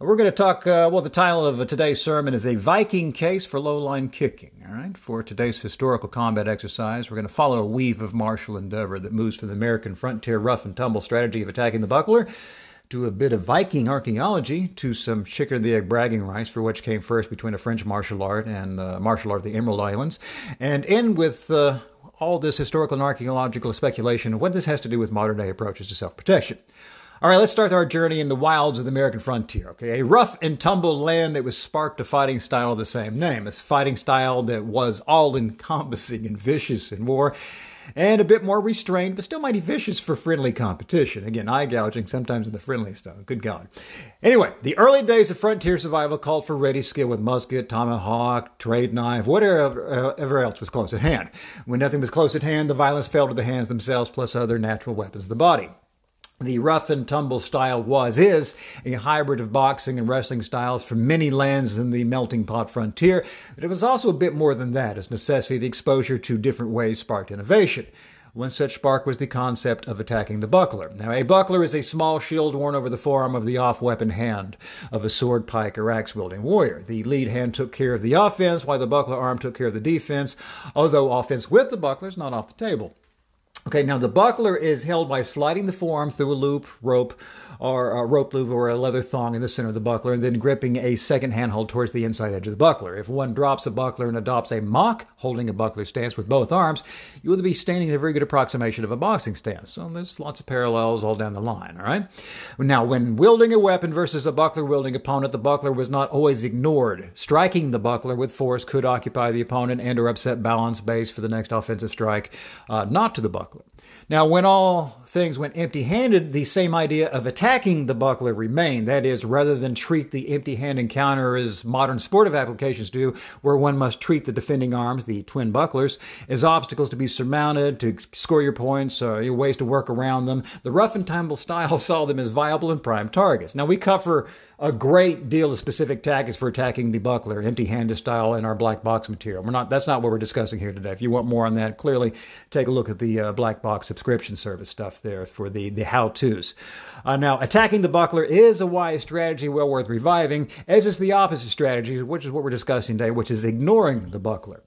We're going to talk, uh, well, the title of today's sermon is A Viking Case for Low Line Kicking. All right, for today's historical combat exercise, we're going to follow a weave of martial endeavor that moves from the American frontier rough and tumble strategy of attacking the buckler to a bit of Viking archaeology to some chicken the egg bragging rights for which came first between a French martial art and uh, martial art of the Emerald Islands, and end with uh, all this historical and archaeological speculation what this has to do with modern day approaches to self protection. All right, let's start our journey in the wilds of the American frontier. Okay, a rough and tumble land that was sparked a fighting style of the same name, a fighting style that was all encompassing and vicious in war, and a bit more restrained, but still mighty vicious for friendly competition. Again, eye gouging sometimes in the friendly stuff. Good God. Anyway, the early days of frontier survival called for ready skill with musket, tomahawk, trade knife, whatever ever else was close at hand. When nothing was close at hand, the violence fell to the hands themselves plus other natural weapons of the body the rough and tumble style was, is a hybrid of boxing and wrestling styles from many lands in the melting pot frontier, but it was also a bit more than that, as necessity exposure to different ways sparked innovation. One such spark was the concept of attacking the buckler. Now, a buckler is a small shield worn over the forearm of the off weapon hand of a sword, pike, or axe wielding warrior. The lead hand took care of the offense, while the buckler arm took care of the defense, although offense with the buckler is not off the table. Okay, now the buckler is held by sliding the forearm through a loop, rope, or a rope loop or a leather thong in the center of the buckler, and then gripping a second handhold towards the inside edge of the buckler. If one drops a buckler and adopts a mock holding a buckler stance with both arms, you will be standing in a very good approximation of a boxing stance. So there's lots of parallels all down the line, all right? Now, when wielding a weapon versus a buckler wielding opponent, the buckler was not always ignored. Striking the buckler with force could occupy the opponent and or upset balance base for the next offensive strike, uh, not to the buckler. Now, when all things went empty handed, the same idea of attacking the buckler remained. That is, rather than treat the empty hand encounter as modern sportive applications do, where one must treat the defending arms, the twin bucklers, as obstacles to be surmounted, to score your points, uh, ways to work around them, the rough and tumble style saw them as viable and prime targets. Now, we cover a great deal of specific tactics for attacking the buckler, empty-handed style in our black box material. We're not. That's not what we're discussing here today. If you want more on that, clearly take a look at the uh, black box subscription service stuff there for the the how-tos. Uh, now, attacking the buckler is a wise strategy, well worth reviving, as is the opposite strategy, which is what we're discussing today, which is ignoring the buckler.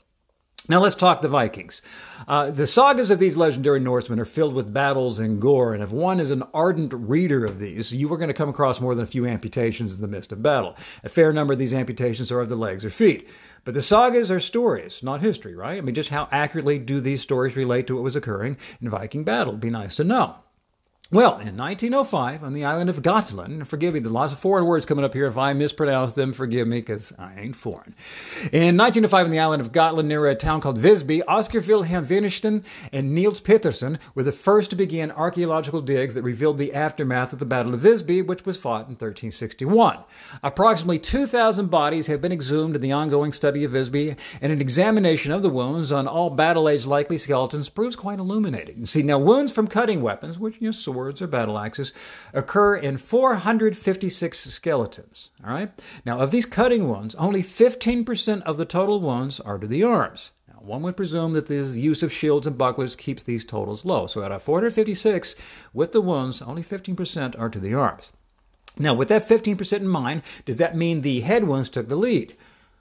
Now let's talk the Vikings. Uh, the sagas of these legendary Norsemen are filled with battles and gore, and if one is an ardent reader of these, you are going to come across more than a few amputations in the midst of battle. A fair number of these amputations are of the legs or feet. But the sagas are stories, not history, right? I mean, just how accurately do these stories relate to what was occurring in Viking battle? It'd be nice to know. Well, in 1905, on the island of Gotland, forgive me, the lots of foreign words coming up here. If I mispronounce them, forgive me, because I ain't foreign. In 1905, on the island of Gotland, near a town called Visby, Oscar Wilhelm Wennersten and Niels Petersen were the first to begin archaeological digs that revealed the aftermath of the Battle of Visby, which was fought in 1361. Approximately 2,000 bodies have been exhumed in the ongoing study of Visby, and an examination of the wounds on all battle-age likely skeletons proves quite illuminating. See, now wounds from cutting weapons, which, you know, swords or battle axes occur in 456 skeletons. All right. Now, of these cutting wounds, only 15% of the total wounds are to the arms. Now, one would presume that the use of shields and bucklers keeps these totals low. So, out of 456 with the wounds, only 15% are to the arms. Now, with that 15% in mind, does that mean the head wounds took the lead?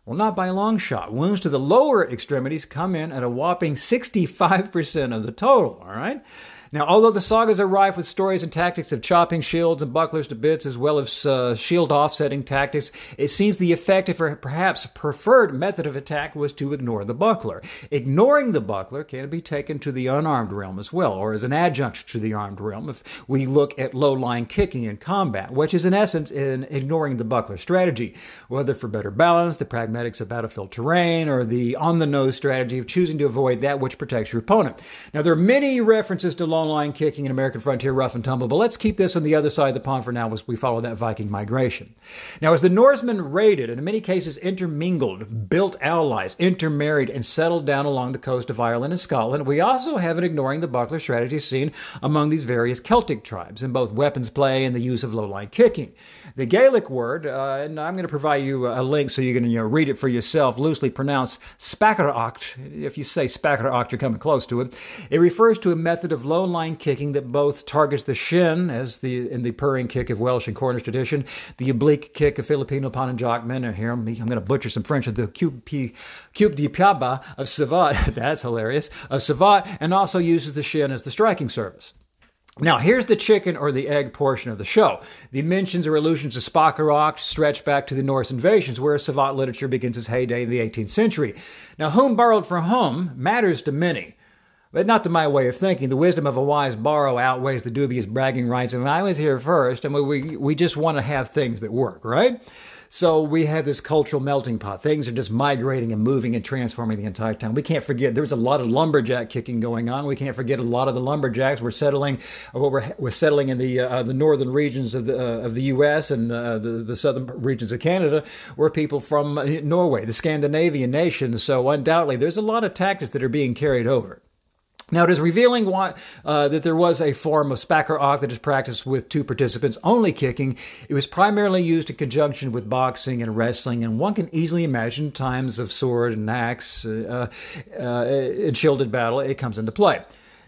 Well, not by a long shot. Wounds to the lower extremities come in at a whopping 65% of the total, all right? Now, although the sagas are rife with stories and tactics of chopping shields and bucklers to bits, as well as uh, shield offsetting tactics, it seems the effective or perhaps preferred method of attack was to ignore the buckler. Ignoring the buckler can be taken to the unarmed realm as well, or as an adjunct to the armed realm if we look at low line kicking in combat, which is in essence in ignoring the buckler strategy, whether for better balance, the pragmatics of battlefield terrain, or the on the nose strategy of choosing to avoid that which protects your opponent. Now, there are many references to long long line kicking and American frontier rough and tumble, but let's keep this on the other side of the pond for now as we follow that Viking migration. Now, as the Norsemen raided and in many cases intermingled, built allies, intermarried, and settled down along the coast of Ireland and Scotland, we also have an ignoring the buckler strategy seen among these various Celtic tribes in both weapons play and the use of low line kicking. The Gaelic word, uh, and I'm going to provide you a link so you can you know, read it for yourself, loosely pronounced spakaracht. If you say spakaracht, you're coming close to it. It refers to a method of low line kicking that both targets the shin, as the in the purring kick of Welsh and Cornish tradition, the oblique kick of Filipino Pananjakman, or here I'm going to butcher some French, the cube, de piaba of Savate, that's hilarious, of Savate, and also uses the shin as the striking service. Now, here's the chicken or the egg portion of the show. The mentions or allusions to Spakarok stretch back to the Norse invasions, where Savate literature begins its heyday in the 18th century. Now, whom borrowed from whom matters to many. But not to my way of thinking. The wisdom of a wise borrow outweighs the dubious bragging rights. And I was here first, and we, we just want to have things that work, right? So we had this cultural melting pot. Things are just migrating and moving and transforming the entire town. We can't forget there was a lot of lumberjack kicking going on. We can't forget a lot of the lumberjacks were settling, or were, were settling in the uh, the northern regions of the uh, of the U.S. and uh, the the southern regions of Canada were people from uh, Norway, the Scandinavian nations. So undoubtedly, there's a lot of tactics that are being carried over. Now, it is revealing why, uh, that there was a form of spacker ock that is practiced with two participants only kicking. It was primarily used in conjunction with boxing and wrestling, and one can easily imagine times of sword and axe uh, uh, in shielded battle, it comes into play.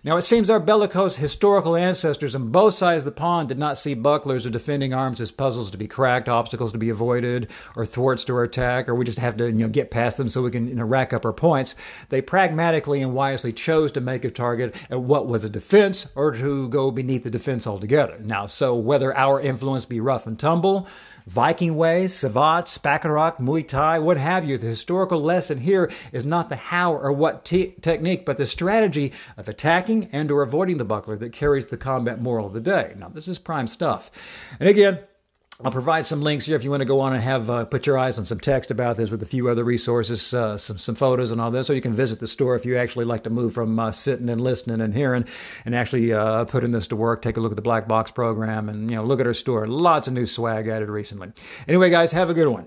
Now, it seems our bellicose historical ancestors on both sides of the pond did not see bucklers or defending arms as puzzles to be cracked, obstacles to be avoided, or thwarts to our attack, or we just have to you know, get past them so we can you know, rack up our points. They pragmatically and wisely chose to make a target at what was a defense or to go beneath the defense altogether. Now, so whether our influence be rough and tumble, Viking ways, Savate, Spakarok, Muay Thai, what have you. The historical lesson here is not the how or what te- technique, but the strategy of attacking and or avoiding the buckler that carries the combat moral of the day. Now, this is prime stuff. And again, I'll provide some links here if you want to go on and have uh, put your eyes on some text about this with a few other resources, uh, some some photos and all this. So you can visit the store if you actually like to move from uh, sitting and listening and hearing, and actually uh, putting this to work. Take a look at the Black Box program and you know look at our store. Lots of new swag added recently. Anyway, guys, have a good one.